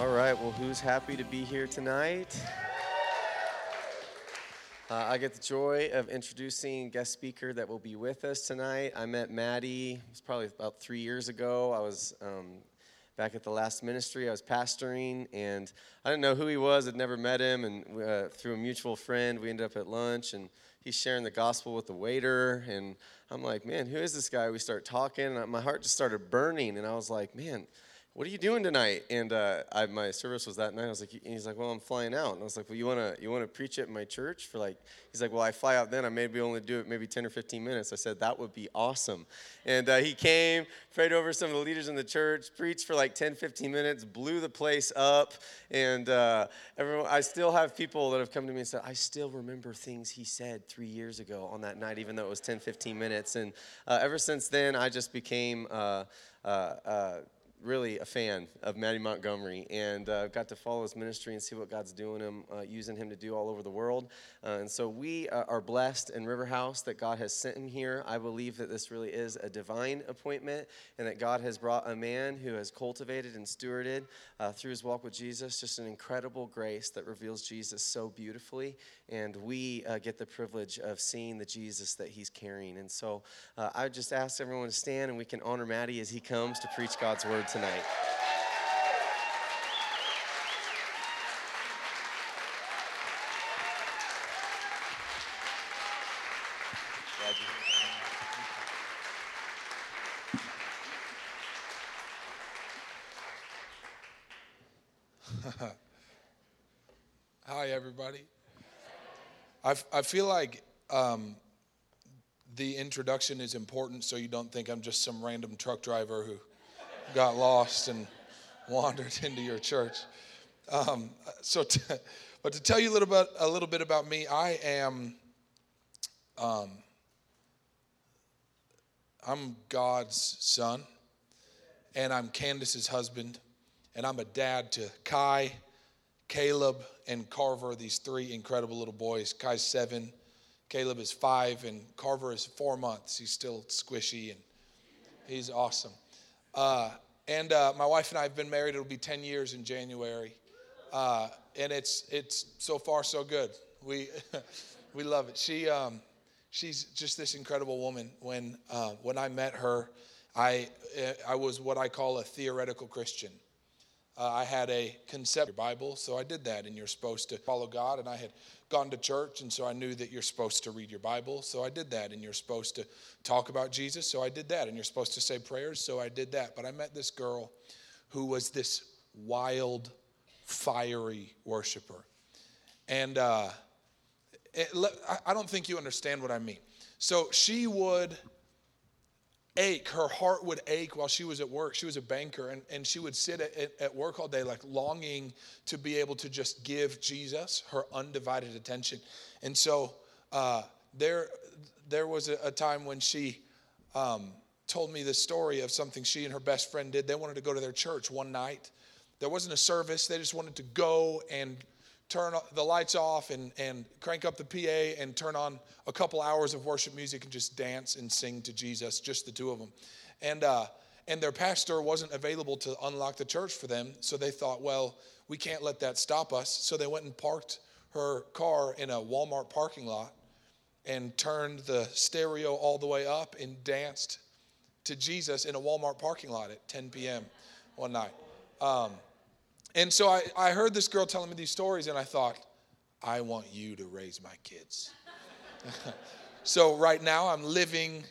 All right, well, who's happy to be here tonight? Uh, I get the joy of introducing guest speaker that will be with us tonight. I met Matty, it was probably about three years ago. I was um, back at the last ministry, I was pastoring, and I didn't know who he was, I'd never met him, and uh, through a mutual friend, we ended up at lunch, and he's sharing the gospel with the waiter, and I'm like, man, who is this guy? We start talking, and my heart just started burning, and I was like, man, what are you doing tonight? And uh, I, my service was that night. I was like, he's like, well, I'm flying out. And I was like, well, you wanna you wanna preach at my church for like? He's like, well, I fly out then. I maybe only do it maybe 10 or 15 minutes. I said that would be awesome. And uh, he came, prayed over some of the leaders in the church, preached for like 10, 15 minutes, blew the place up. And uh, everyone, I still have people that have come to me and said, I still remember things he said three years ago on that night, even though it was 10, 15 minutes. And uh, ever since then, I just became. Uh, uh, really a fan of Matty Montgomery and uh, got to follow his ministry and see what God's doing him, uh, using him to do all over the world. Uh, and so we uh, are blessed in River House that God has sent him here. I believe that this really is a divine appointment and that God has brought a man who has cultivated and stewarded uh, through his walk with Jesus just an incredible grace that reveals Jesus so beautifully. And we uh, get the privilege of seeing the Jesus that he's carrying. And so I just ask everyone to stand and we can honor Matty as he comes to preach God's word tonight. Hi, everybody. I, I feel like um, the introduction is important so you don't think I'm just some random truck driver who got lost and wandered into your church. Um, so, but to tell you a little bit, a little bit about me, I am, um, I'm God's son, and I'm Candace's husband, and I'm a dad to Kai, Caleb, and Carver. These three incredible little boys. Kai's seven, Caleb is five, and Carver is four months. He's still squishy, and he's awesome. Uh, and uh, my wife and I have been married. It'll be 10 years in January. Uh, and it's, it's so far so good. We, we love it. She, um, she's just this incredible woman. When, uh, when I met her, I, I was what I call a theoretical Christian. Uh, I had a concept Bible, so I did that. And you're supposed to follow God. And I had gone to church, and so I knew that you're supposed to read your Bible, so I did that. And you're supposed to talk about Jesus, so I did that. And you're supposed to say prayers, so I did that. But I met this girl who was this wild, fiery worshiper. And uh, it, I don't think you understand what I mean. So she would ache. Her heart would ache while she was at work. She was a banker, and, and she would sit at, at work all day, like longing to be able to just give Jesus her undivided attention. And so uh, there, there was a, a time when she um, told me the story of something she and her best friend did. They wanted to go to their church one night. There wasn't a service, they just wanted to go and turn the lights off and, and crank up the PA and turn on a couple hours of worship music and just dance and sing to Jesus, just the two of them. And, uh, and their pastor wasn't available to unlock the church for them, so they thought, well, we can't let that stop us. So they went and parked her car in a Walmart parking lot and turned the stereo all the way up and danced to Jesus in a Walmart parking lot at 10 p.m. one night. Um, and so I, I heard this girl telling me these stories, and I thought, I want you to raise my kids. so right now I'm living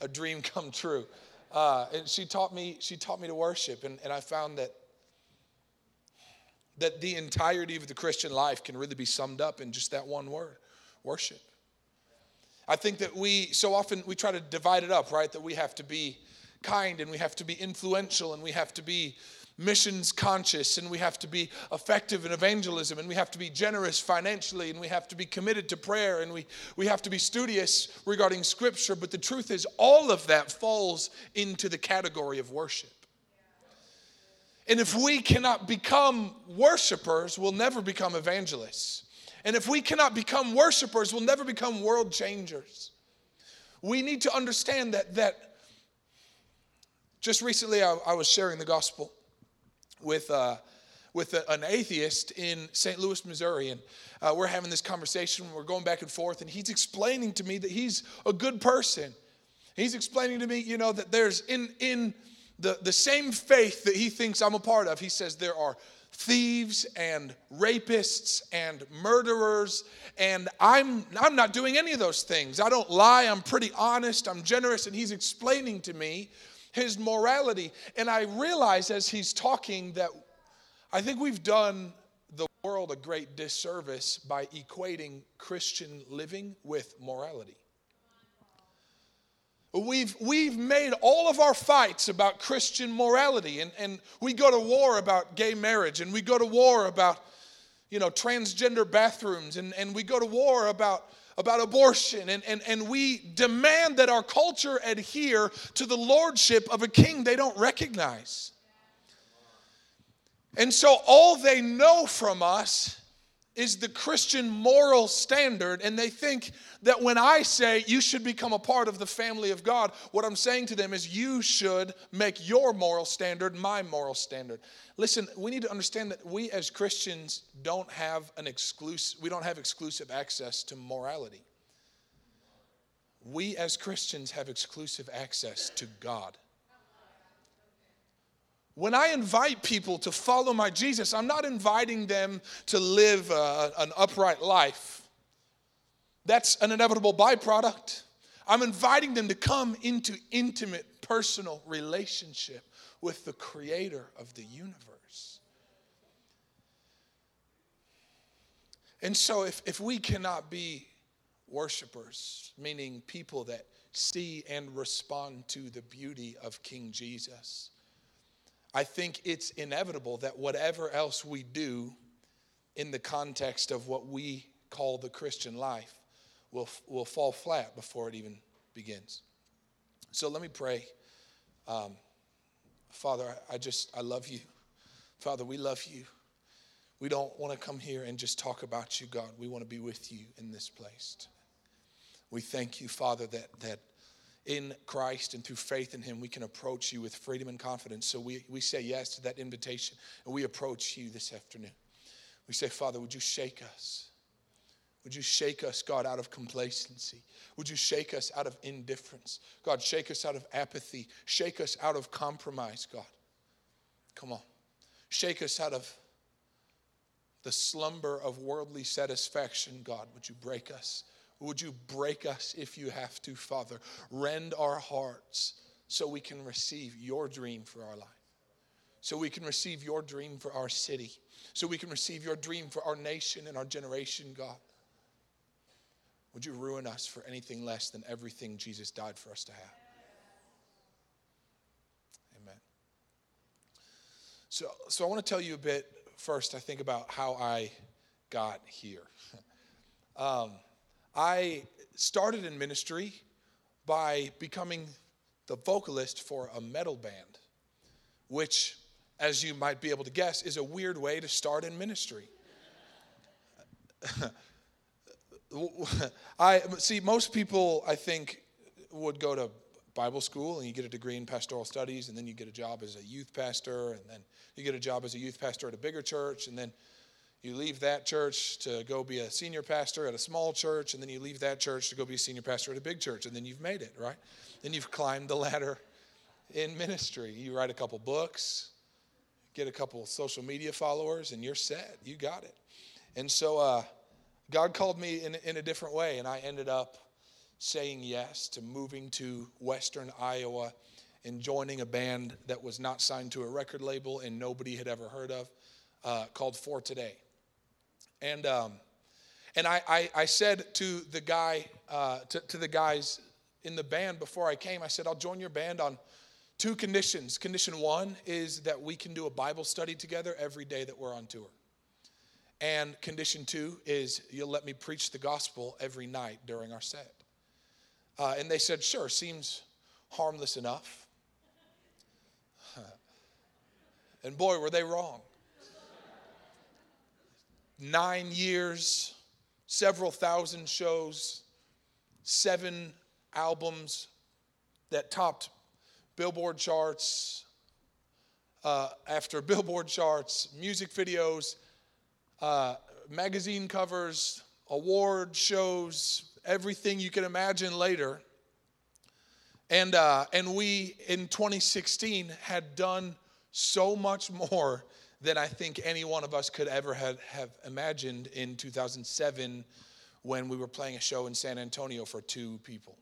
a dream come true. Uh, and she taught me, she taught me to worship, and, and I found that that the entirety of the Christian life can really be summed up in just that one word, worship. I think that we so often we try to divide it up, right? That we have to be kind and we have to be influential and we have to be missions conscious and we have to be effective in evangelism and we have to be generous financially and we have to be committed to prayer and we, we have to be studious regarding scripture. But the truth is, all of that falls into the category of worship. And if we cannot become worshipers, we'll never become evangelists. And if we cannot become worshipers, we'll never become world changers. We need to understand that that just recently I, I was sharing the gospel with, uh, with a, an atheist in St. Louis, Missouri, and uh, we're having this conversation. We're going back and forth, and he's explaining to me that he's a good person. He's explaining to me, you know, that there's in in the, the same faith that he thinks I'm a part of. He says there are thieves and rapists and murderers and I'm I'm not doing any of those things. I don't lie. I'm pretty honest. I'm generous and he's explaining to me his morality and I realize as he's talking that I think we've done the world a great disservice by equating Christian living with morality. We've, we've made all of our fights about Christian morality, and, and we go to war about gay marriage, and we go to war about, you know, transgender bathrooms, and, and we go to war about, about abortion, and, and, and we demand that our culture adhere to the lordship of a king they don't recognize. And so all they know from us is the Christian moral standard, and they think that when I say you should become a part of the family of God, what I'm saying to them is you should make your moral standard my moral standard. Listen, we need to understand that we as Christians don't have an exclusive we don't have exclusive access to morality. We as Christians have exclusive access to God. When I invite people to follow my Jesus, I'm not inviting them to live uh, an upright life. That's an inevitable byproduct. I'm inviting them to come into intimate, personal relationship with the creator of the universe. And so, if, if we cannot be worshipers, meaning people that see and respond to the beauty of King Jesus, I think it's inevitable that whatever else we do in the context of what we call the Christian life will, will fall flat before it even begins. So let me pray. Um, Father, I just, I love you. Father, we love you. We don't want to come here and just talk about you, God. We want to be with you in this place. We thank you, Father, that, that in Christ and through faith in Him, we can approach you with freedom and confidence. So we, we say yes to that invitation and we approach you this afternoon. We say, Father, would you shake us? Would you shake us, God, out of complacency? Would you shake us out of indifference? God, shake us out of apathy. Shake us out of compromise, God. Come on. Shake us out of the slumber of worldly satisfaction, God. Would you break us? Would you break us if you have to, Father? Rend our hearts so we can receive your dream for our life, so we can receive your dream for our city, so we can receive your dream for our nation and our generation, God. Would you ruin us for anything less than everything Jesus died for us to have? Amen. So, so I want to tell you a bit first, I think, about how I got here. um, I started in ministry by becoming the vocalist for a metal band, which, as you might be able to guess, is a weird way to start in ministry. I see most people I think would go to Bible school and you get a degree in pastoral studies and then you get a job as a youth pastor and then you get a job as a youth pastor at a bigger church and then you leave that church to go be a senior pastor at a small church, and then you leave that church to go be a senior pastor at a big church, and then you've made it, right? Then you've climbed the ladder in ministry. You write a couple books, get a couple social media followers, and you're set. You got it. And so uh, God called me in, in a different way, and I ended up saying yes to moving to Western Iowa and joining a band that was not signed to a record label and nobody had ever heard of uh, called For Today. And, um, and I, I, I, said to the guy, uh, to, to the guys in the band before I came, I said, I'll join your band on two conditions. Condition one is that we can do a Bible study together every day that we're on tour. And condition two is you'll let me preach the gospel every night during our set. Uh, and they said, sure, seems harmless enough. and boy, were they wrong nine years, several thousand shows, seven albums that topped Billboard charts, uh, after billboard charts, music videos, uh, magazine covers, award shows, everything you can imagine later. And, uh, and we, in 2016, had done so much more than I think any one of us could ever have, have imagined in 2007 when we were playing a show in San Antonio for two people.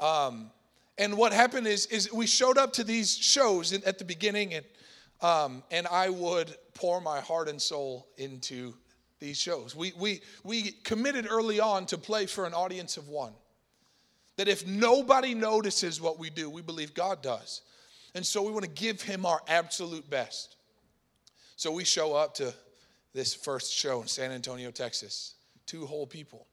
Um, and what happened is, is we showed up to these shows at the beginning, and, um, and I would pour my heart and soul into these shows. We, we, we committed early on to play for an audience of one. That if nobody notices what we do, we believe God does. And so we want to give Him our absolute best. So we show up to this first show in San Antonio, Texas, two whole people.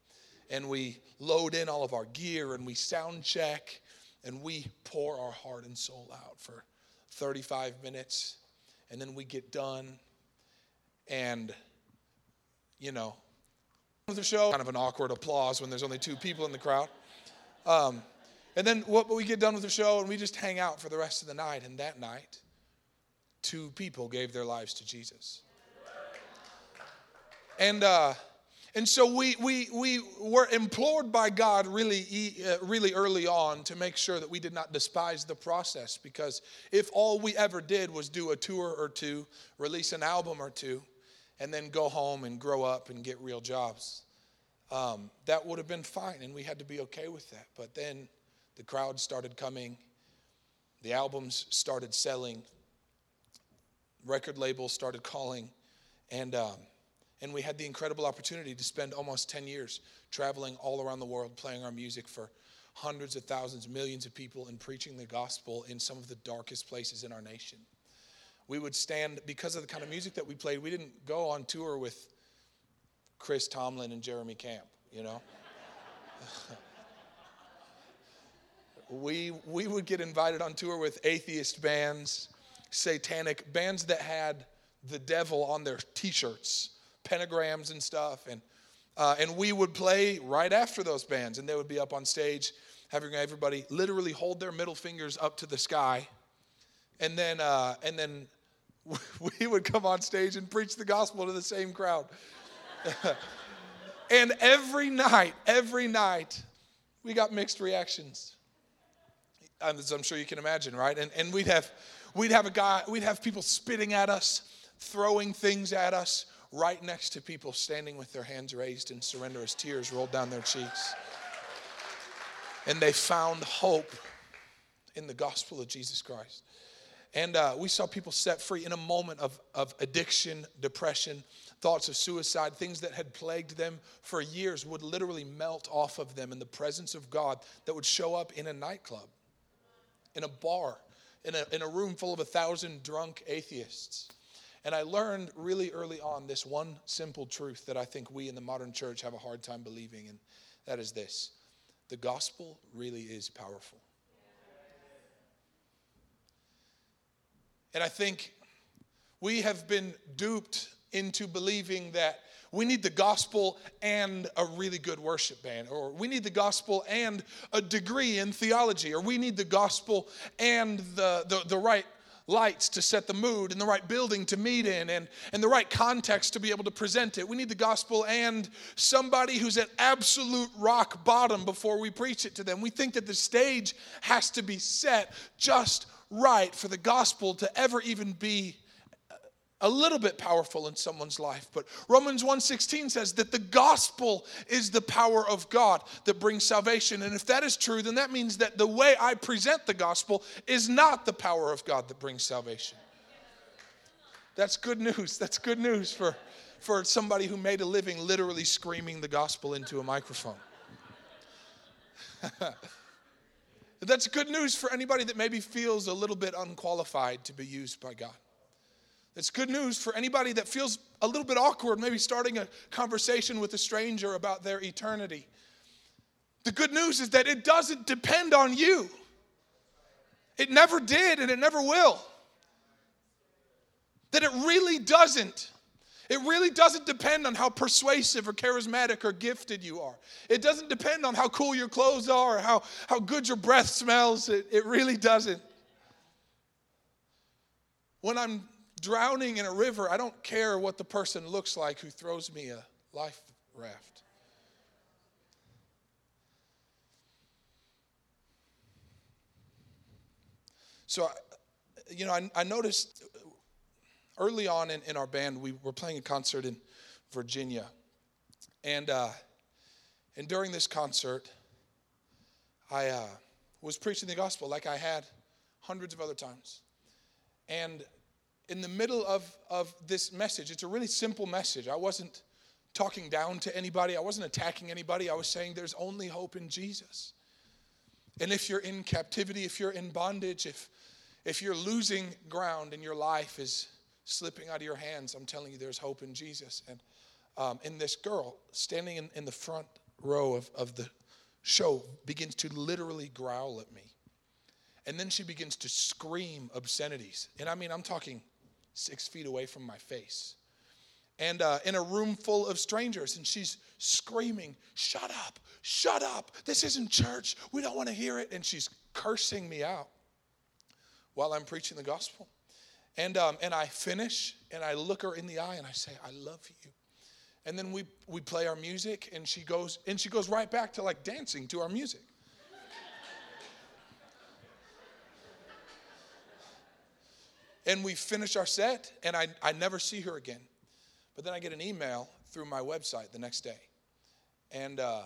And we load in all of our gear and we sound check and we pour our heart and soul out for 35 minutes. And then we get done and, you know, the show, kind of an awkward applause when there's only two people in the crowd. Um, and then what we get done with the show and we just hang out for the rest of the night. And that night, two people gave their lives to Jesus. And uh, and so we we we were implored by God really uh, really early on to make sure that we did not despise the process because if all we ever did was do a tour or two, release an album or two, and then go home and grow up and get real jobs, um, that would have been fine, and we had to be okay with that. But then the crowd started coming, the albums started selling, record labels started calling, and, um, and we had the incredible opportunity to spend almost 10 years traveling all around the world playing our music for hundreds of thousands, millions of people, and preaching the gospel in some of the darkest places in our nation. We would stand, because of the kind of music that we played, we didn't go on tour with Chris Tomlin and Jeremy Camp, you know? we, we would get invited on tour with atheist bands, satanic bands that had the devil on their t shirts, pentagrams and stuff. And, uh, and we would play right after those bands, and they would be up on stage having everybody literally hold their middle fingers up to the sky. And then, uh, and then we would come on stage and preach the gospel to the same crowd. and every night, every night, we got mixed reactions as I'm sure you can imagine, right? And, and we'd have we'd have a guy, we'd have people spitting at us, throwing things at us, right next to people standing with their hands raised in surrender as tears rolled down their cheeks. And they found hope in the gospel of Jesus Christ. And uh, we saw people set free in a moment of, of addiction, depression, thoughts of suicide, things that had plagued them for years would literally melt off of them in the presence of God that would show up in a nightclub in a bar, in a, in a room full of a thousand drunk atheists. And I learned really early on this one simple truth that I think we in the modern church have a hard time believing, and that is this the gospel really is powerful. And I think we have been duped into believing that we need the gospel and a really good worship band, or we need the gospel and a degree in theology, or we need the gospel and the, the, the right lights to set the mood and the right building to meet in and, and the right context to be able to present it. We need the gospel and somebody who's at absolute rock bottom before we preach it to them. We think that the stage has to be set just right for the gospel to ever even be a little bit powerful in someone's life but romans 1.16 says that the gospel is the power of god that brings salvation. And if that is true then that means that the way i present the gospel is not the power of god that brings salvation. That's good news. That's good news for for somebody who made a living literally screaming the gospel into a microphone. That's good news for anybody that maybe feels a little bit unqualified to be used by god it's good news for anybody that feels a little bit awkward, maybe starting a conversation with a stranger about their eternity. The good news is that it doesn't depend on you. It never did and it never will. That it really doesn't. It really doesn't depend on how persuasive or charismatic or gifted you are. It doesn't depend on how cool your clothes are or how, how good your breath smells. It, it really doesn't. When I'm drowning in a river, I don't care what the person looks like who throws me a life raft. So, you know, I, I noticed early on in, in our band, we were playing a concert in Virginia. And, uh, and during this concert, I uh, was preaching the gospel like I had hundreds of other times. And in the middle of, of this message, it's a really simple message. I wasn't talking down to anybody, I wasn't attacking anybody. I was saying there's only hope in Jesus. And if you're in captivity, if you're in bondage, if, if you're losing ground and your life is slipping out of your hands, I'm telling you there's hope in Jesus. And, um, this girl standing in, in the front row of, of the show begins to literally growl at me. And then she begins to scream obscenities. And I mean, I'm talking six feet away from my face. And uh, in a room full of strangers, and she's screaming, Shut up, shut up. This isn't church. We don't want to hear it. And she's cursing me out while I'm preaching the gospel. And, um, and I finish and I look her in the eye and I say, I love you. And then we, we play our music and she goes and she goes right back to like dancing to our music. And we finish our set and I, I never see her again. But then I get an email through my website the next day. And uh,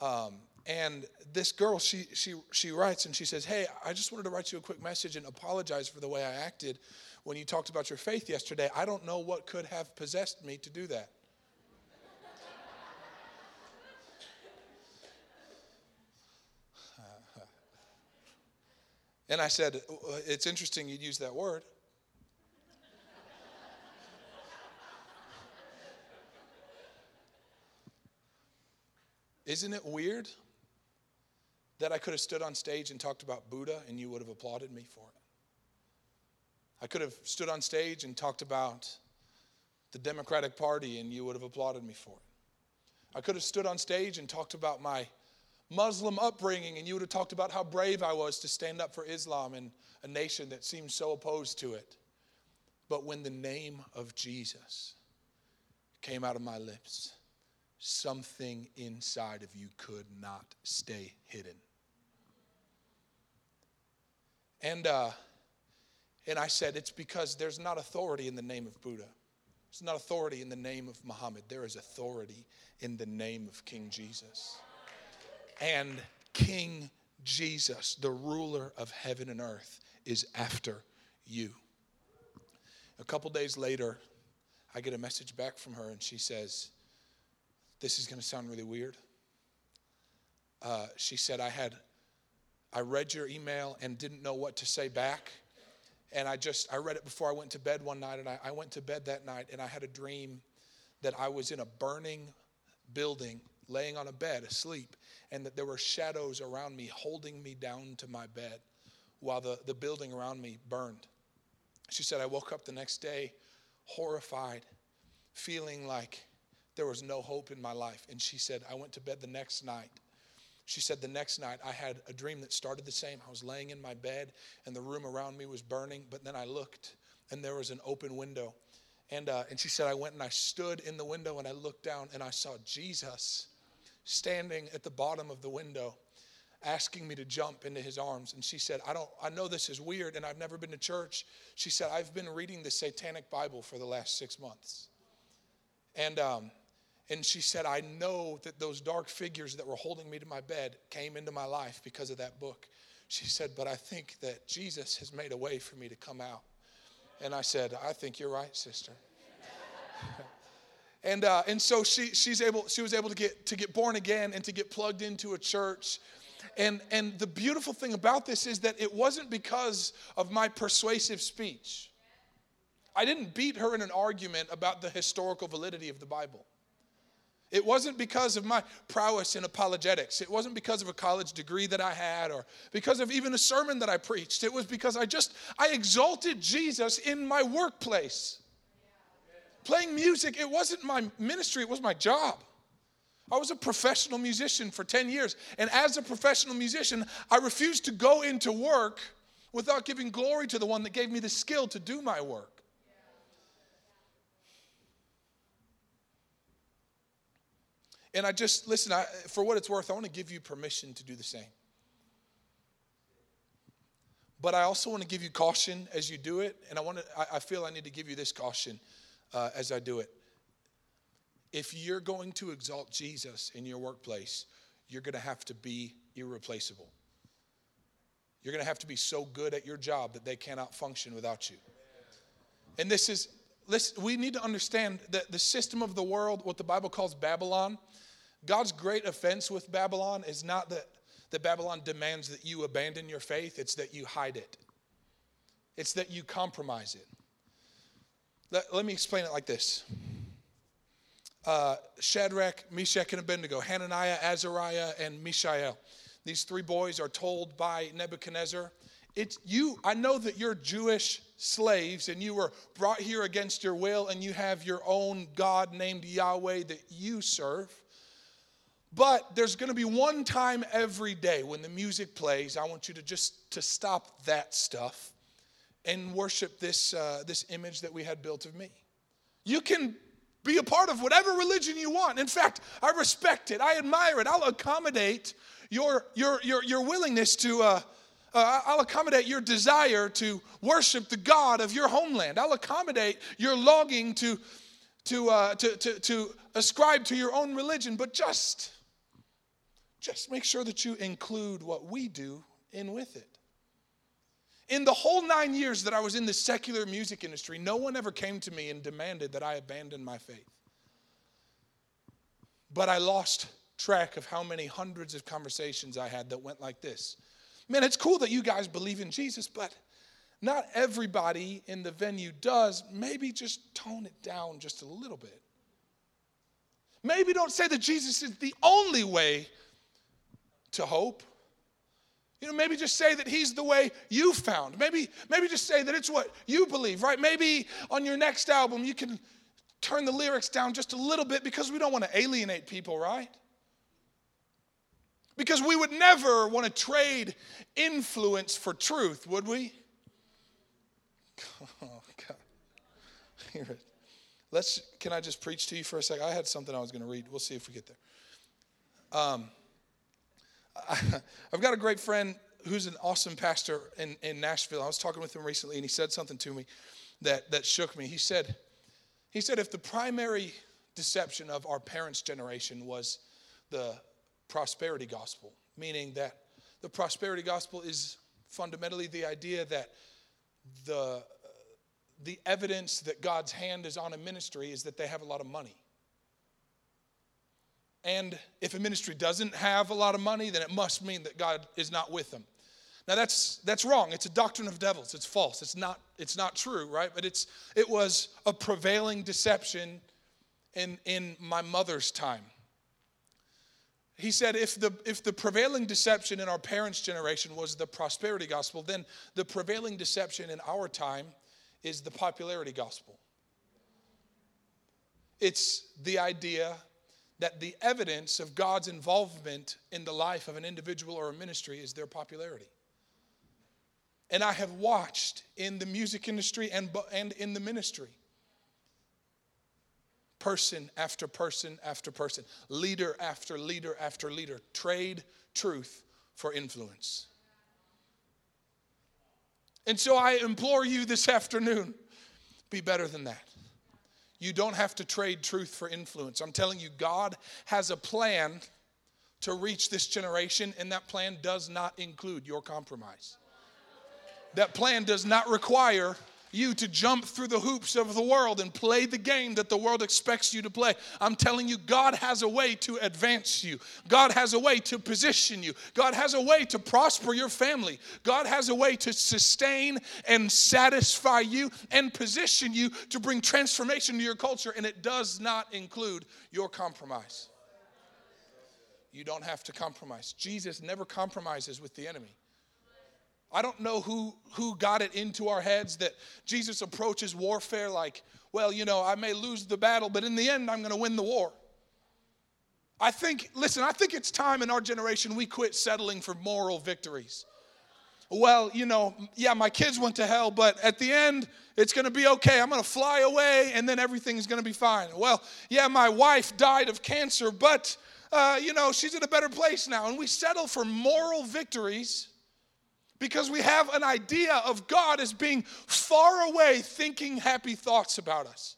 um, and this girl, she, she, she writes and she says, Hey, I just wanted to write you a quick message and apologize for the way I acted when you talked about your faith yesterday. I don't know what could have possessed me to do that. And I said, uh, uh, It's interesting you'd use that word. Isn't it weird that I could have stood on stage and talked about Buddha and you would have applauded me for it. I could have stood on stage and talked about the Democratic Party and you would have applauded me for it. I could have stood on stage and talked about my Muslim upbringing and you would have talked about how brave I was to stand up for Islam in a nation that seems so opposed to it. But when the name of Jesus came out of my lips, something inside of you could not stay hidden. And, uh, and I said, it's because there's not authority in the name of Buddha. There's not authority in the name of Muhammad. There is authority in the name of King Jesus. And King Jesus, the ruler of heaven and earth, is after you. A couple days later, I get a message back from her, and she says, This is going to sound really weird. Uh, she said, I had I read your email and didn't know what to say back. And I just, I read it before I went to bed one night, and I, I went to bed that night, and I had a dream that I was in a burning building, laying on a bed, asleep, and that there were shadows around me holding me down to my bed while the, the building around me burned. She said, I woke up the next day horrified, feeling like there was no hope in my life. And she said, I went to bed the next night she said, The next night I had a dream that started the same. I was laying in my bed and the room around me was burning, but then I looked and there was an open window. And, uh, and she said, I went and I stood in the window and I looked down and I saw Jesus standing at the bottom of the window asking me to jump into his arms and she said i don't i know this is weird and i've never been to church she said i've been reading the satanic bible for the last six months and um, and she said, I know that those dark figures that were holding me to my bed came into my life because of that book. She said, But I think that Jesus has made a way for me to come out. And I said, I think you're right, sister. and, uh, and so she, she's able, she was able to get, to get born again and to get plugged into a church. And, and the beautiful thing about this is that it wasn't because of my persuasive speech. I didn't beat her in an argument about the historical validity of the Bible. It wasn't because of my prowess in apologetics. It wasn't because of a college degree that I had or because of even a sermon that I preached. It was because I just I exalted Jesus in my workplace. Playing music, it wasn't my ministry, it was my job. I was a professional musician for 10 years. And as a professional musician, I refused to go into work without giving glory to the one that gave me the skill to do my work. And I just, listen, I, for what it's worth, I want to give you permission to do the same. But I also want to give you caution as you do it. And I, want to, I, I feel I need to give you this caution uh, as I do it. If you're going to exalt Jesus in your workplace, you're going to have to be irreplaceable. You're going to have to be so good at your job that they cannot function without you. And this is, listen, we need to understand that the system of the world, what the Bible calls Babylon, God's great offense with Babylon is not that, that Babylon demands that you abandon your faith, it's that you hide it, it's that you compromise it. Let, let me explain it like this uh, Shadrach, Meshach, and Abednego, Hananiah, Azariah, and Mishael. These three boys are told by Nebuchadnezzar, it's you, I know that you're Jewish slaves and you were brought here against your will and you have your own God named Yahweh that you serve. But there's going to be one time every day when the music plays, I want you to just to stop that stuff and worship this, uh, this image that we had built of me. You can be a part of whatever religion you want. In fact, I respect it. I admire it. I'll accommodate your, your, your, your willingness to, uh, uh, I'll accommodate your desire to worship the God of your homeland. I'll accommodate your longing to, to, uh, to, to, to ascribe to your own religion. But just, just make sure that you include what we do in with it. In the whole nine years that I was in the secular music industry, no one ever came to me and demanded that I abandon my faith. But I lost track of how many hundreds of conversations I had that went like this Man, it's cool that you guys believe in Jesus, but not everybody in the venue does. Maybe just tone it down just a little bit. Maybe don't say that Jesus is the only way to hope. You know, maybe just say that he's the way you found. Maybe, maybe just say that it's what you believe, right? Maybe on your next album you can turn the lyrics down just a little bit because we don't want to alienate people, right? Because we would never want to trade influence for truth, would we? Oh, God. Hear it. Let's, can I just preach to you for a second? I had something I was going to read. We'll see if we get there. Um, I've got a great friend who's an awesome pastor in, in Nashville. I was talking with him recently, and he said something to me that, that shook me. He said, he said, if the primary deception of our parents' generation was the prosperity gospel, meaning that the prosperity gospel is fundamentally the idea that the, the evidence that God's hand is on a ministry is that they have a lot of money. And if a ministry doesn't have a lot of money, then it must mean that God is not with them. Now that's that's wrong. It's a doctrine of devils. It's false. It's not it's not true, right? But it's it was a prevailing deception in in my mother's time. He said if the if the prevailing deception in our parents' generation was the prosperity gospel, then the prevailing deception in our time is the popularity gospel. It's the idea that the evidence of God's involvement in the life of an individual or a ministry is their popularity. And I have watched in the music industry and, and in the ministry person after person after person, leader after leader after leader trade truth for influence. And so I implore you this afternoon be better than that. You don't have to trade truth for influence. I'm telling you, God has a plan to reach this generation, and that plan does not include your compromise. That plan does not require you to jump through the hoops of the world and play the game that the world expects you to play. I'm telling you, God has a way to advance you. God has a way to position you. God has a way to prosper your family. God has a way to sustain and satisfy you and position you to bring transformation to your culture, and it does not include your compromise. You don't have to compromise. Jesus never compromises with the enemy. I don't know who, who got it into our heads that Jesus approaches warfare like, well, you know, I may lose the battle, but in the end, I'm going to win the war. I think, listen, I think it's time in our generation we quit settling for moral victories. well, you know, yeah, my kids went to hell, but at the end, it's going to be okay. I'm going to fly away and then everything's going to be fine. Well, yeah, my wife died of cancer, but, uh, you know, she's in a better place now. And we settle for moral victories because we have an idea of God as being far away, thinking happy thoughts about us.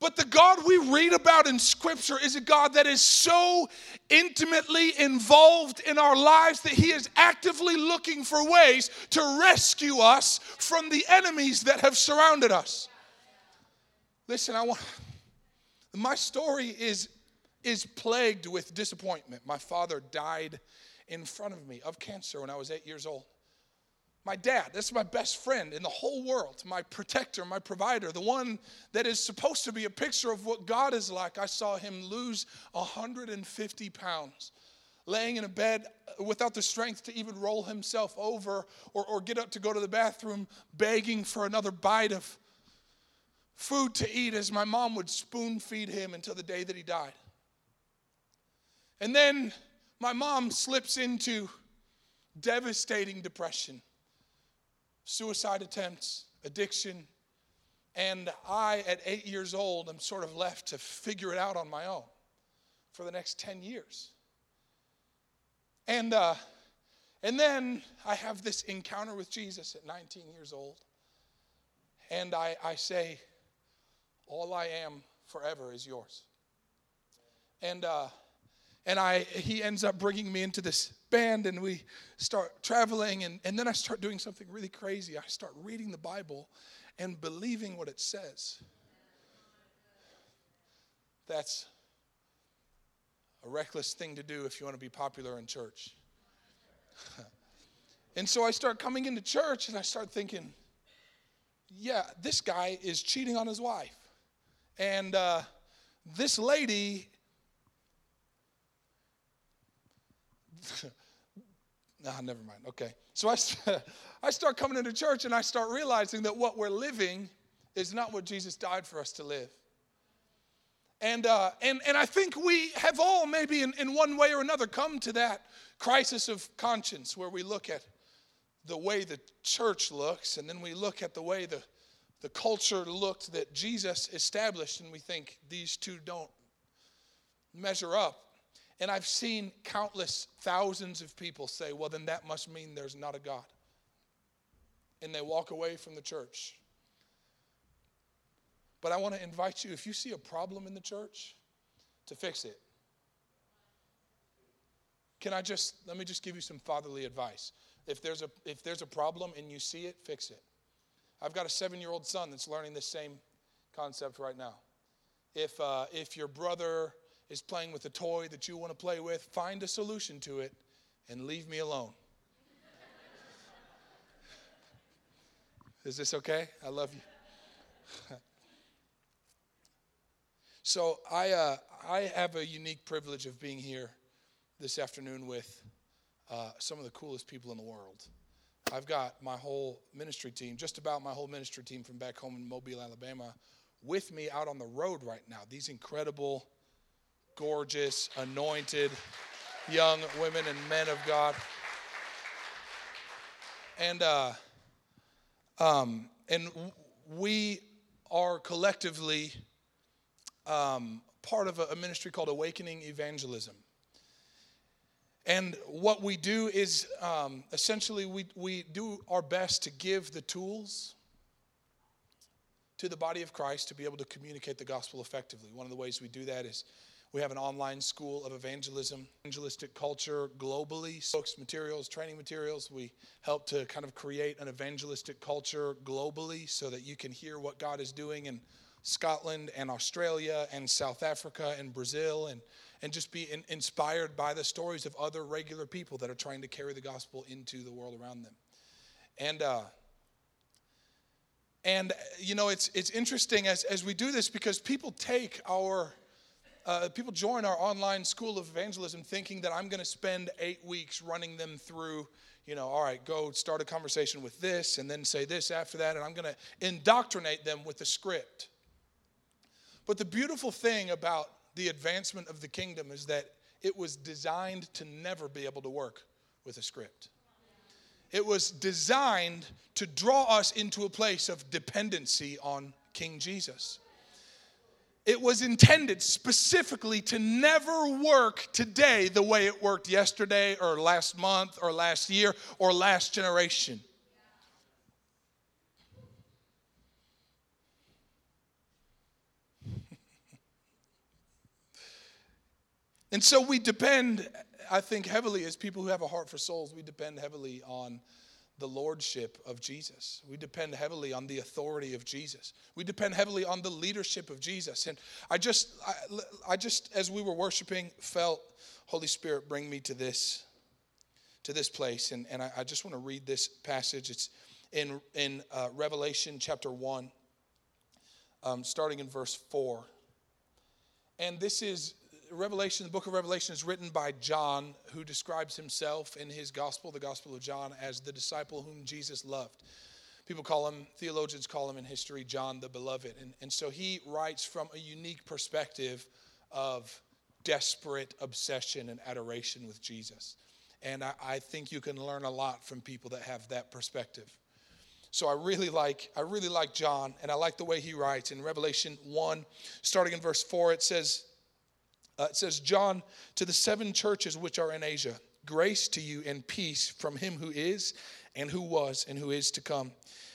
But the God we read about in Scripture is a God that is so intimately involved in our lives that He is actively looking for ways to rescue us from the enemies that have surrounded us. Listen, I want my story is is plagued with disappointment. My father died in front of me of cancer when I was 8 years old. My dad, this is my best friend in the whole world, my protector, my provider, the one that is supposed to be a picture of what God is like. I saw him lose 150 pounds, laying in a bed without the strength to even roll himself over or, or get up to go to the bathroom, begging for another bite of food to eat as my mom would spoon feed him until the day that he died. And then my mom slips into devastating depression suicide attempts, addiction. And I, at eight years old, am sort of left to figure it out on my own for the next 10 years. And, uh, and then I have this encounter with Jesus at 19 years old. And I, I say, All I am forever is yours. And, uh, and I, he ends up bringing me into this band and we start traveling and, and then i start doing something really crazy. I start reading the bible and believing what it says. That's a reckless thing to do if you want to be popular in church. And so i start coming into church and i start thinking yeah this guy is cheating on his wife. And uh, this lady Nah, never mind. Okay. So I, I start coming into church and I start realizing that what we're living is not what Jesus died for us to live. And, uh, and, and I think we have all, maybe in, in one way or another, come to that crisis of conscience where we look at the way the church looks and then we look at the way the, the culture looked that Jesus established and we think these two don't measure up. And I've seen countless thousands of people say, well, then that must mean there's not a God. And they walk away from the church. But I want to invite you if you see a problem in the church, to fix it. Can I just, let me just give you some fatherly advice. If there's a, if there's a problem and you see it, fix it. I've got a seven year old son that's learning this same concept right now. If, uh, if your brother is playing with a toy that you want to play with, find a solution to it and leave me alone. is this okay? I love you. so I, uh, I have a unique privilege of being here this afternoon with uh, some of the coolest people in the world. I've got my whole ministry team, just about my whole ministry team from back home in Mobile, Alabama, with me out on the road right now. These incredible gorgeous, anointed young women and men of God. And, uh, um, and we are collectively um, part of a, ministry called Awakening Evangelism. And what we do is um, essentially we, we do our best to give the tools to the body of Christ to be able to communicate the gospel effectively. One of the ways we do that is we have an online school of evangelism, evangelistic culture globally, books, materials, training materials. We help to kind of create an evangelistic culture globally so that you can hear what God is doing in Scotland and Australia and South Africa and Brazil and, and just be in, inspired by the stories of other regular people that are trying to carry the gospel into the world around them. And, uh, and you know, it's, it's interesting as, as we do this because people take our uh, people join our online school of evangelism thinking that I'm going to spend eight weeks running them through, you know, all right, go start a conversation with this and then say this after that, and I'm going to indoctrinate them with the script. But the beautiful thing about the advancement of the kingdom is that it was designed to never be able to work with a script. it was designed to draw us into a place of dependency on King Jesus. It was intended specifically to never work today the way it worked yesterday or last month or last year or last generation. and so we depend, I think, heavily as people who have a heart for souls, we depend heavily on the lordship of Jesus. We depend heavily on the authority of Jesus. We depend heavily on the leadership of Jesus. And I just, I, I just, as we were worshiping, felt Holy Spirit bring me to this, to this place. And, and I, I just want to read this passage. It's in, in uh, Revelation chapter 1, um, starting in verse 4. And this is Revelation, the book of Revelation is written by John, who describes himself in his gospel, the Gospel of John, as the disciple whom Jesus loved. People call him, theologians call him in history, John the Beloved. And, and so he writes from a unique perspective of desperate obsession and adoration with Jesus. And I, I think you can learn a lot from people that have that perspective. So I really like I really like John and I like the way he writes in Revelation 1 starting in verse 4 it says uh, it says, John, to the seven churches which are in Asia, grace to you and peace from him who is, and who was, and who is to come,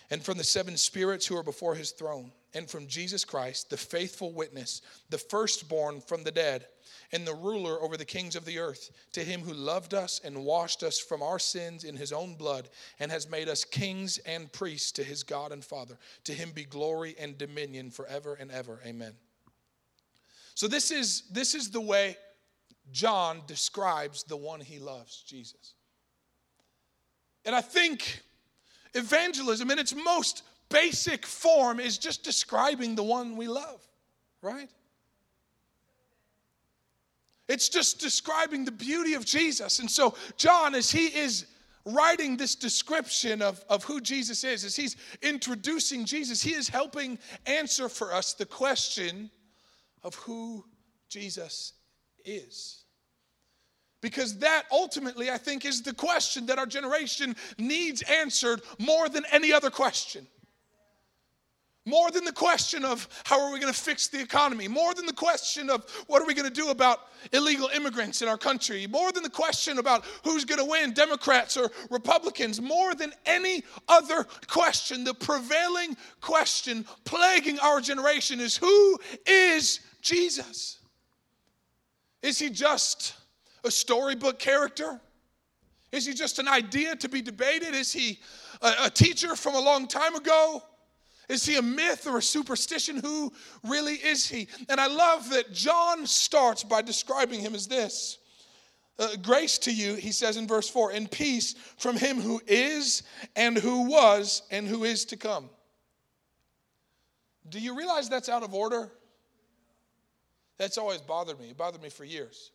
and from the seven spirits who are before his throne, and from Jesus Christ, the faithful witness, the firstborn from the dead, and the ruler over the kings of the earth, to him who loved us and washed us from our sins in his own blood, and has made us kings and priests to his God and Father. To him be glory and dominion forever and ever. Amen. So this is this is the way John describes the one he loves, Jesus. And I think evangelism in its most basic form is just describing the one we love, right? It's just describing the beauty of Jesus. And so, John, as he is writing this description of, of who Jesus is, as he's introducing Jesus, he is helping answer for us the question of who Jesus is. Because that ultimately, I think, is the question that our generation needs answered more than any other question. More than the question of how are we going to fix the economy, more than the question of what are we going to do about illegal immigrants in our country, more than the question about who's going to win, Democrats or Republicans, more than any other question, the prevailing question plaguing our generation is who is Jesus? Is he just a storybook character? Is he just an idea to be debated? Is he a, a, teacher from a long time ago? Is he a myth or a superstition? Who really is he? And I love that John starts by describing him as this uh, Grace to you, he says in verse 4, and peace from him who is and who was and who is to come. Do you realize that's out of order? That's always bothered me. It bothered me for years.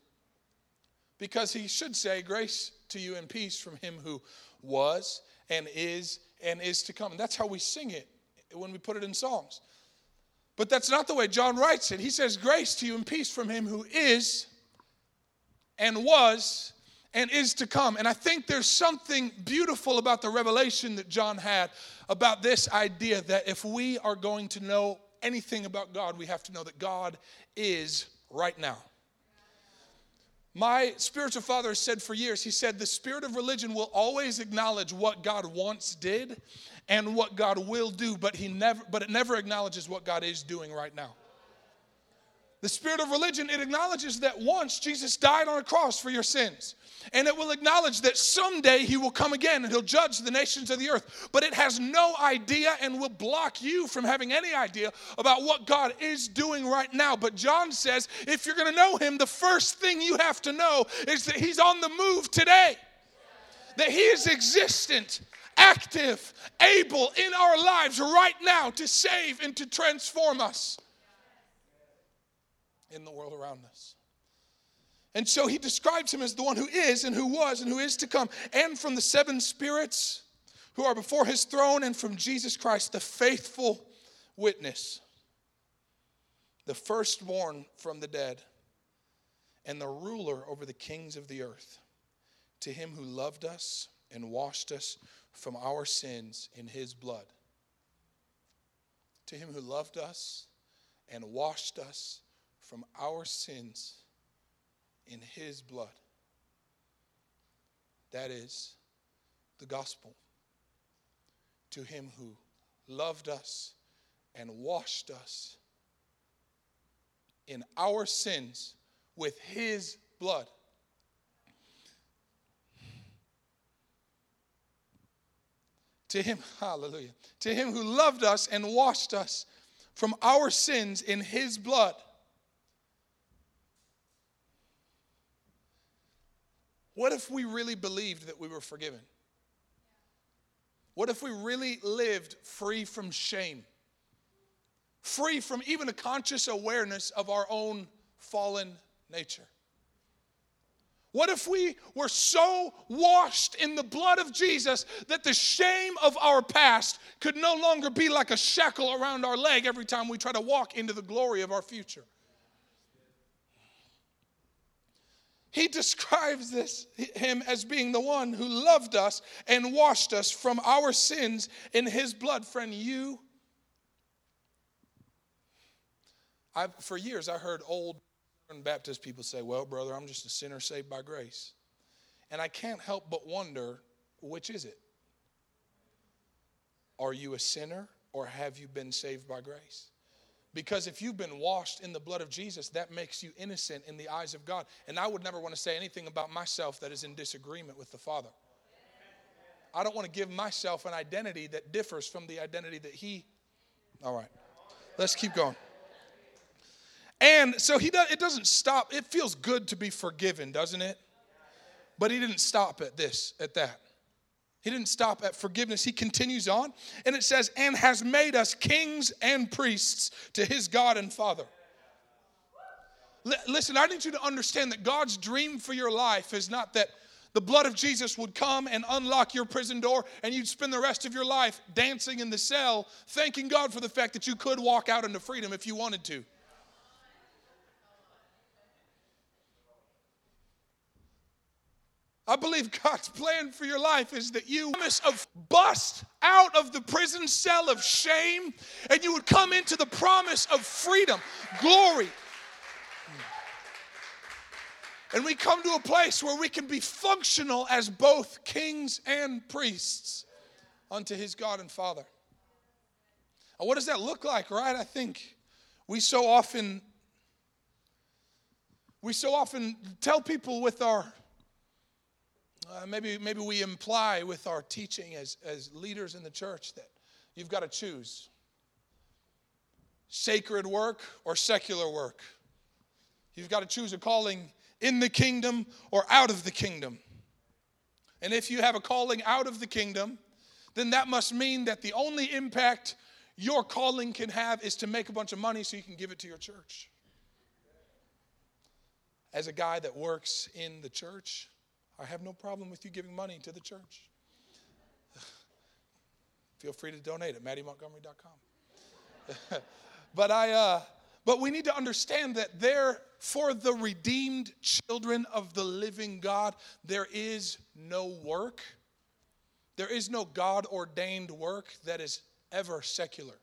Because he should say, Grace to you and peace from him who was and is and is to come. And that's how we sing it when we put it in songs. But that's not the way John writes it. He says, Grace to you and peace from him who is and was and is to come. And I think there's something beautiful about the revelation that John had about this idea that if we are going to know anything about God, we have to know that God is right now. My spiritual father said for years, he said, the spirit of religion will always acknowledge what God once did and what God will do, but he never but it never acknowledges what God is doing right now. The spirit of religion, it acknowledges that once Jesus died on a cross for your sins. And it will acknowledge that someday he will come again and he'll judge the nations of the earth. But it has no idea and will block you from having any idea about what God is doing right now. But John says if you're going to know him, the first thing you have to know is that he's on the move today, that he is existent active, able in our lives right now to save and to transform us in the world around us. And so he describes him as the one who is and who was and who is to come, and from the seven spirits who are before his throne, and from Jesus Christ, the faithful witness, the firstborn from the dead, and the ruler over the kings of the earth. To him who loved us and washed us from our sins in his blood. To him who loved us and washed us from our sins in his blood. That is the gospel. To him who loved us and washed us in our sins with his blood. To him, hallelujah, to him who loved us and washed us from our sins in his blood. What if we really believed that we were forgiven? What if we really lived free from shame? Free from even a conscious awareness of our own fallen nature? What if we were so washed in the blood of Jesus that the shame of our past could no longer be like a shackle around our leg every time we try to walk into the glory of our future? He describes this him as being the one who loved us and washed us from our sins in his blood. Friend, you I've, for years I heard old Baptist people say, Well, brother, I'm just a sinner saved by grace. And I can't help but wonder which is it? Are you a sinner or have you been saved by grace? Because if you've been washed in the blood of Jesus, that makes you innocent in the eyes of God. And I would never want to say anything about myself that is in disagreement with the Father. I don't want to give myself an identity that differs from the identity that He. All right, let's keep going. And so he does, it doesn't stop. It feels good to be forgiven, doesn't it? But he didn't stop at this, at that. He didn't stop at forgiveness. He continues on, and it says, and has made us kings and priests to his God and Father. L- listen, I need you to understand that God's dream for your life is not that the blood of Jesus would come and unlock your prison door, and you'd spend the rest of your life dancing in the cell, thanking God for the fact that you could walk out into freedom if you wanted to. I believe God's plan for your life is that you of bust out of the prison cell of shame and you would come into the promise of freedom, glory. And we come to a place where we can be functional as both kings and priests unto his God and Father. And what does that look like, right? I think we so often we so often tell people with our uh, maybe, maybe we imply with our teaching as, as leaders in the church that you've got to choose sacred work or secular work. You've got to choose a calling in the kingdom or out of the kingdom. And if you have a calling out of the kingdom, then that must mean that the only impact your calling can have is to make a bunch of money so you can give it to your church. As a guy that works in the church, I have no problem with you giving money to the church. Feel free to donate at mattymontgomery.com. but I, uh, but we need to understand that there, for the redeemed children of the living God, there is no work. There is no God ordained work that is ever secular.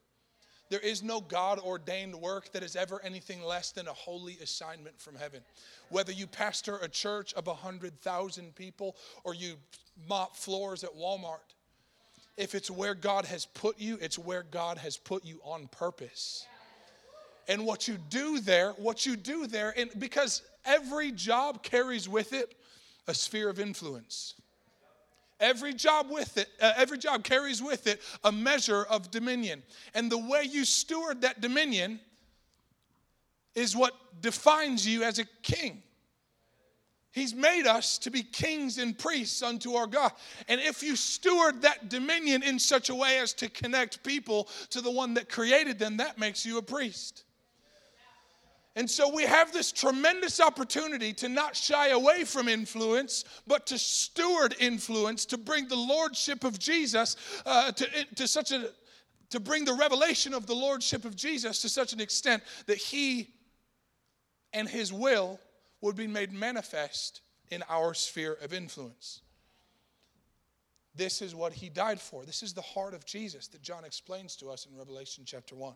There is no God ordained work that is ever anything less than a holy assignment from heaven. Whether you pastor a church of 100,000 people or you mop floors at Walmart, if it's where God has put you, it's where God has put you on purpose. And what you do there, what you do there, and because every job carries with it a sphere of influence. Every job with it, uh, every job carries with it a measure of dominion. And the way you steward that dominion is what defines you as a king. He's made us to be kings and priests unto our God. And if you steward that dominion in such a way as to connect people to the one that created them, that makes you a priest. And so we have this tremendous opportunity to not shy away from influence, but to steward influence, to bring the lordship of Jesus uh, to, to such a to bring the revelation of the lordship of Jesus to such an extent that he and his will would be made manifest in our sphere of influence. this is what he died for. This is the heart of Jesus that John explains to us in Revelation chapter 1.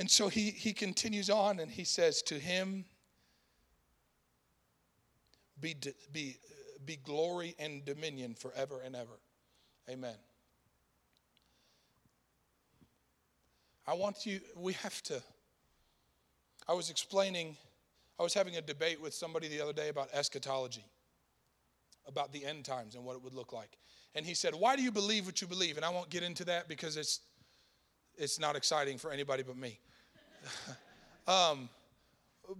And so he, he continues on and he says, To him be, be, be glory and dominion forever and ever. Amen. I want you, we have to. I was explaining, I was having a debate with somebody the other day about eschatology, about the end times and what it would look like. And he said, Why do you believe what you believe? And I won't get into that because it's, it's not exciting for anybody but me. Um,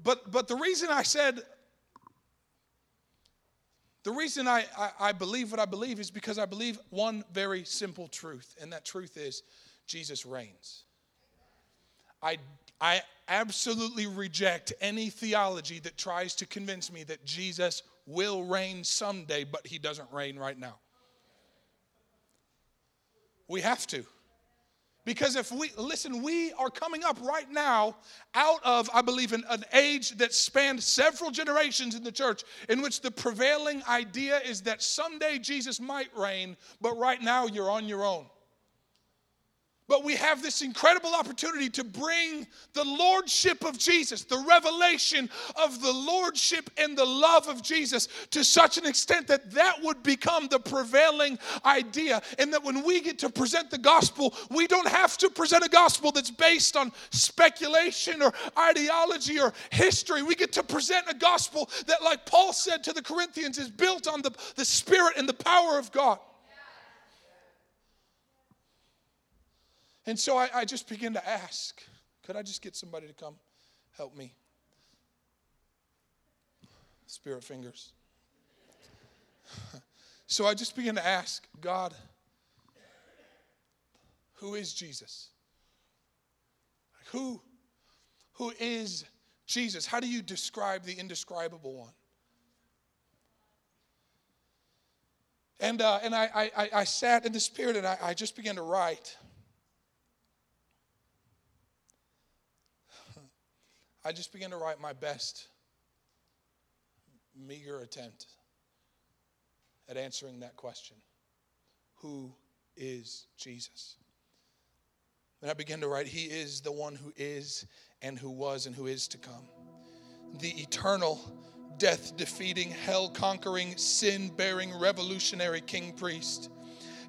but, but the reason I said, the reason I, I, I believe what I believe is because I believe one very simple truth, and that truth is Jesus reigns. I, I absolutely reject any theology that tries to convince me that Jesus will reign someday, but he doesn't reign right now. We have to. Because if we, listen, we are coming up right now out of, I believe, an, an, age that spanned several generations in the church in which the prevailing idea is that someday Jesus might reign, but right now you're on your own. But we have this incredible opportunity to bring the lordship of Jesus, the revelation of the lordship and the love of Jesus to such an extent that that would become the prevailing idea. And that when we get to present the gospel, we don't have to present a gospel that's based on speculation or ideology or history. We get to present a gospel that, like Paul said to the Corinthians, is built on the, the spirit and the power of God. And so I, I just began to ask could I just get somebody to come help me? Spirit fingers. so I just began to ask God, who is Jesus? Who, who is Jesus? How do you describe the indescribable one? And, uh, and I, I, I sat in the Spirit and I, I just began to write. I just began to write my best meager attempt at answering that question Who is Jesus? And I began to write, He is the one who is and who was and who is to come. The eternal, death defeating, hell conquering, sin bearing, revolutionary king priest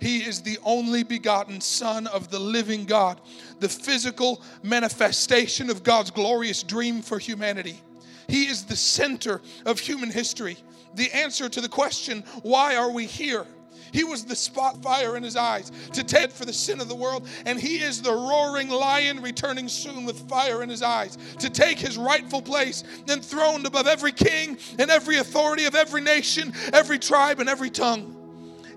he is the only begotten Son of the living God, the physical manifestation of God's glorious dream for humanity. He is the center of human history, the answer to the question, why are we here? He was the spot fire in his eyes to take for the sin of the world, and he is the roaring lion returning soon with fire in his eyes to take his rightful place, enthroned above every king and every authority of every nation, every tribe, and every tongue.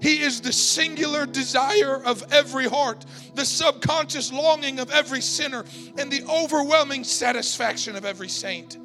He is the singular desire of every heart, the subconscious longing of every sinner, and the overwhelming satisfaction of every saint.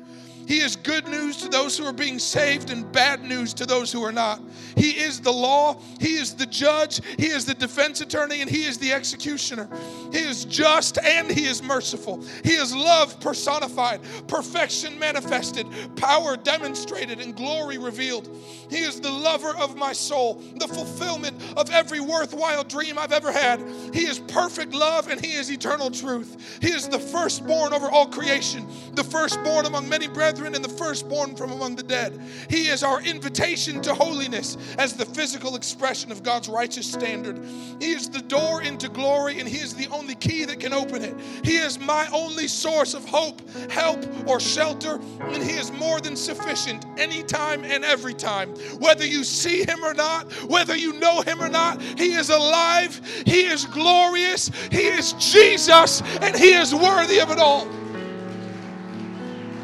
He is good news to those who are being saved and bad news to those who are not. He is the law, He is the judge, He is the defense attorney, and He is the executioner. He is just and He is merciful. He is love personified, perfection manifested, power demonstrated, and glory revealed. He is the lover of my soul, the fulfillment of every worthwhile dream I've ever had. He is perfect love and He is eternal truth. He is the firstborn over all creation, the firstborn among many brethren brethren and the firstborn from among the dead. He is our invitation to holiness as the physical expression of God's righteous standard. He is the door into glory, and He is the only key that can open it. He is my only source of hope, help, or shelter, and He is more than sufficient anytime and every time. Whether you see Him or not, whether you know Him or not, He is alive, He is glorious, He is Jesus, and He is worthy of it all.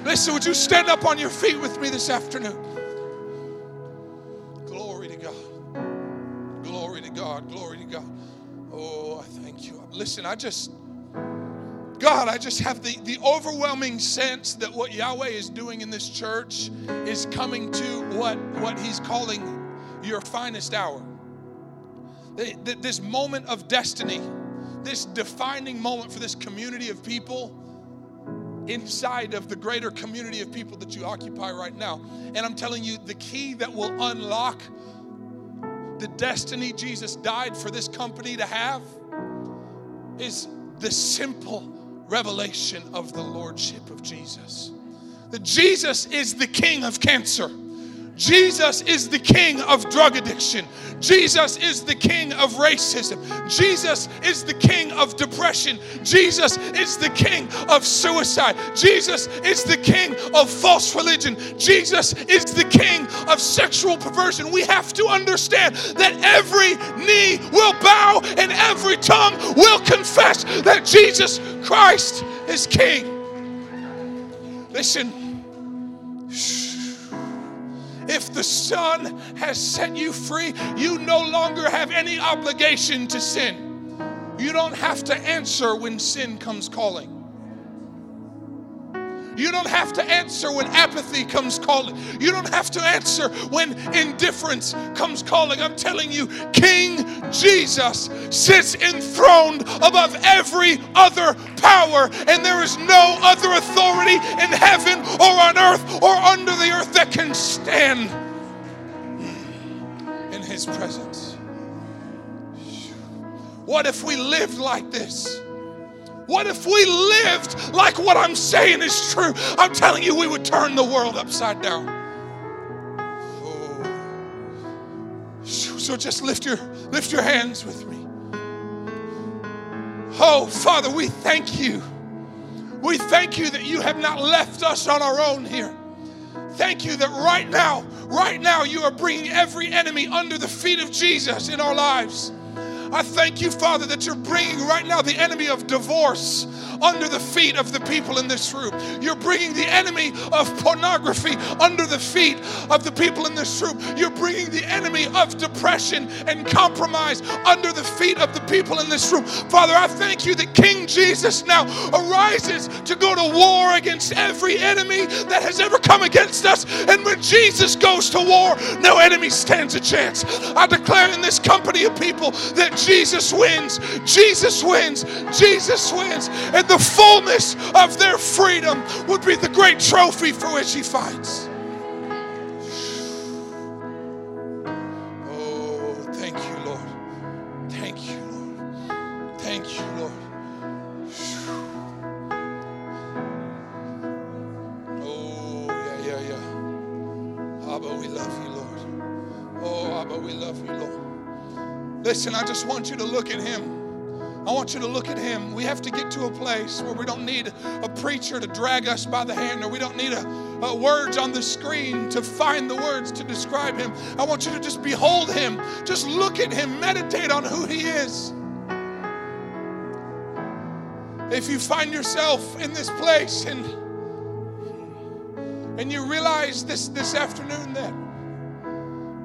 Listen, would you stand up on your feet with me this afternoon? Glory to God. Glory to God. Glory to God. Oh, I thank you. Listen, I just, God, I just have the, the overwhelming sense that what Yahweh is doing in this church is coming to what, what He's calling your finest hour. This moment of destiny, this defining moment for this community of people inside of the greater community of people that you occupy right now. And I'm telling you, the key that will unlock the destiny Jesus died for this company to have is the simple revelation of the Lordship of Jesus. That Jesus is the King of cancer. Jesus is the king of drug addiction. Jesus is the king of racism. Jesus is the king of depression. Jesus is the king of suicide. Jesus is the king of false religion. Jesus is the king of sexual perversion. We have to understand that every knee will bow and every tongue will confess that Jesus Christ is king. Listen. If the Son has set you free, you no longer have any obligation to sin. You don't have to answer when sin comes calling. You don't have to answer when apathy comes calling. You don't have to answer when indifference comes calling. I'm telling you, King Jesus sits enthroned above every other power, and there is no other authority in heaven or on earth or under the earth that can stand in his presence. What if we lived like this? What if we lived like what I'm saying is true? I'm telling you, we would turn the world upside down. Oh. So just lift your lift your hands with me. Oh, Father, we thank you. We thank you that you have not left us on our own here. Thank you that right now, right now, you are bringing every enemy under the feet of Jesus in our lives. I thank you, Father, that you're bringing right now the enemy of divorce under the feet of the people in this room. You're bringing the enemy of pornography under the feet of the people in this room. You're bringing the enemy of depression and compromise under the feet of the people in this room. Father, I thank you that King Jesus now arises to go to war against every enemy that has ever come against us. And when Jesus goes to war, no enemy stands a chance. I declare in this company of people that Jesus wins, Jesus wins, Jesus wins. And the fullness of their freedom would be the great trophy for which he fights. Listen, I just want you to look at him. I want you to look at him. We have to get to a place where we don't need a preacher to drag us by the hand, or we don't need a, a words on the screen to find the words to describe him. I want you to just behold him, just look at him, meditate on who he is. If you find yourself in this place and and you realize this this afternoon that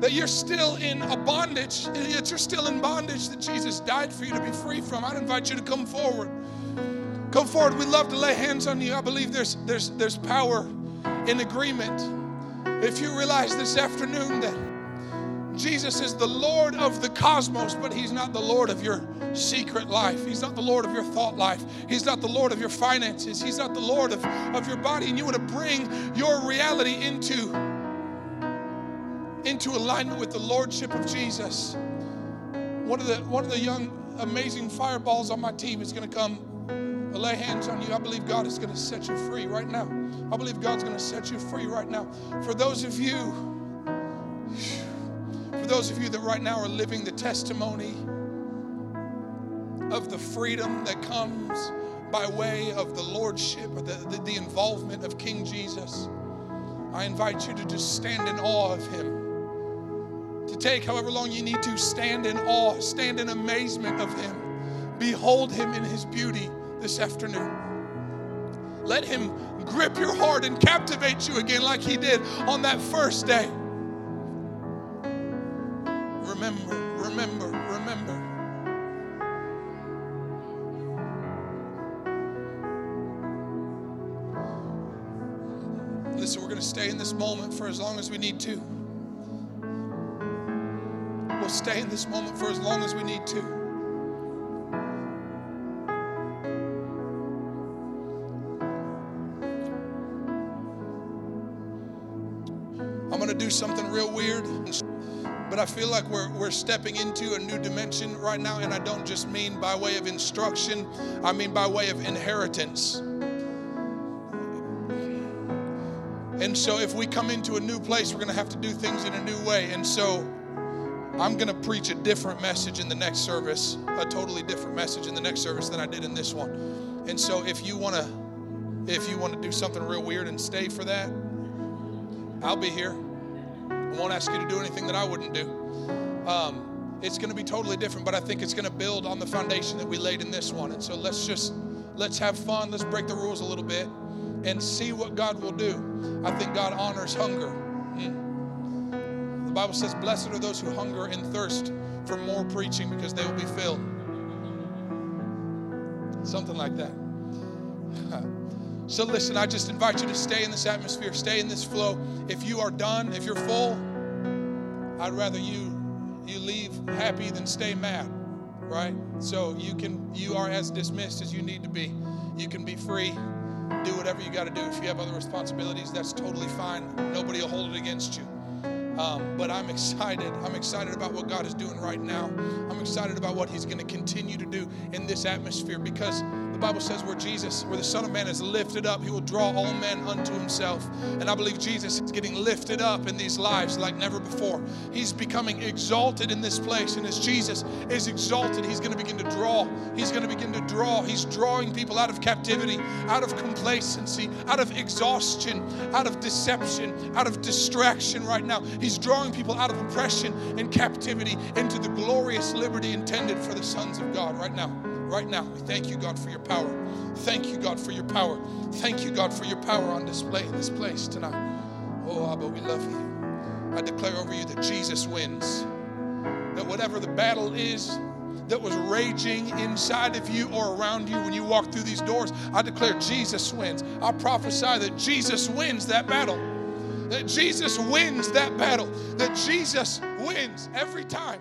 that you're still in a bondage, that you're still in bondage that Jesus died for you to be free from, I'd invite you to come forward. Come forward. We'd love to lay hands on you. I believe there's there's there's power in agreement. If you realize this afternoon that Jesus is the Lord of the cosmos, but He's not the Lord of your secret life. He's not the Lord of your thought life. He's not the Lord of your finances. He's not the Lord of, of your body. And you want to bring your reality into into alignment with the lordship of Jesus. One of the one of the young amazing fireballs on my team is going to come lay hands on you. I believe God is going to set you free right now. I believe God's going to set you free right now. For those of you for those of you that right now are living the testimony of the freedom that comes by way of the lordship or the, the, the involvement of King Jesus, I invite you to just stand in awe of him take however long you need to stand in awe, stand in amazement of Him. Behold Him in His beauty this afternoon. Let Him grip your heart and captivate you again like He did on that first day. Remember, remember, remember. Listen, we're going to stay in this moment for as long as we need to. Stay in this moment for as long as we need to. I'm going to do something real weird. but I feel like we're, we're stepping into a new dimension right now, and I don't just mean by way of instruction, I mean by way of inheritance. And so, if we come into a new place, we're going to have to do things in a new way. And so, I'm going to preach a different message in the next service, a totally different message in the next service than I did in this one. And so, if you want to, if you want to do something real weird and stay for that, I'll be here. I won't ask you to do anything that I wouldn't do. Um, it's going to be totally different, but I think it's going to build on the foundation that we laid in this one. And so let's just let's have fun. Let's break the rules a little bit and see what God will do. I think God honors hunger. Mm. The Bible says, "Blessed are those who hunger and thirst for more preaching, because they will be filled." Something like that. So listen, I just invite you to stay in this atmosphere, stay in this flow. If you are done, if you're full, I'd rather you you leave happy than stay mad, right? So you can you are as dismissed as you need to be. You can be free. Do whatever you got to do. If you have other responsibilities, that's totally fine. Nobody will hold it against you. Um, but I'm excited. I'm excited about what God is doing right now. I'm excited about what He's going to continue to do in this atmosphere because Bible says where Jesus, where the Son of Man is lifted up, he will draw all men unto himself. And I believe Jesus is getting lifted up in these lives like never before. He's becoming exalted in this place. And as Jesus is exalted, he's going to begin to draw. He's going to begin to draw. He's drawing people out of captivity, out of complacency, out of exhaustion, out of deception, out of distraction right now. He's drawing people out of oppression and captivity into the glorious liberty intended for the sons of God right now right now. We thank you, God, for your power. Thank you, God, for your power. Thank you, God, for your power on display in this place tonight. Oh, Abba, we love you. I declare over you that Jesus wins. That whatever the battle is that was raging inside of you or around you when you walk through these doors, I declare Jesus wins. I prophesy that Jesus wins that battle. That Jesus wins that battle. That Jesus wins every time.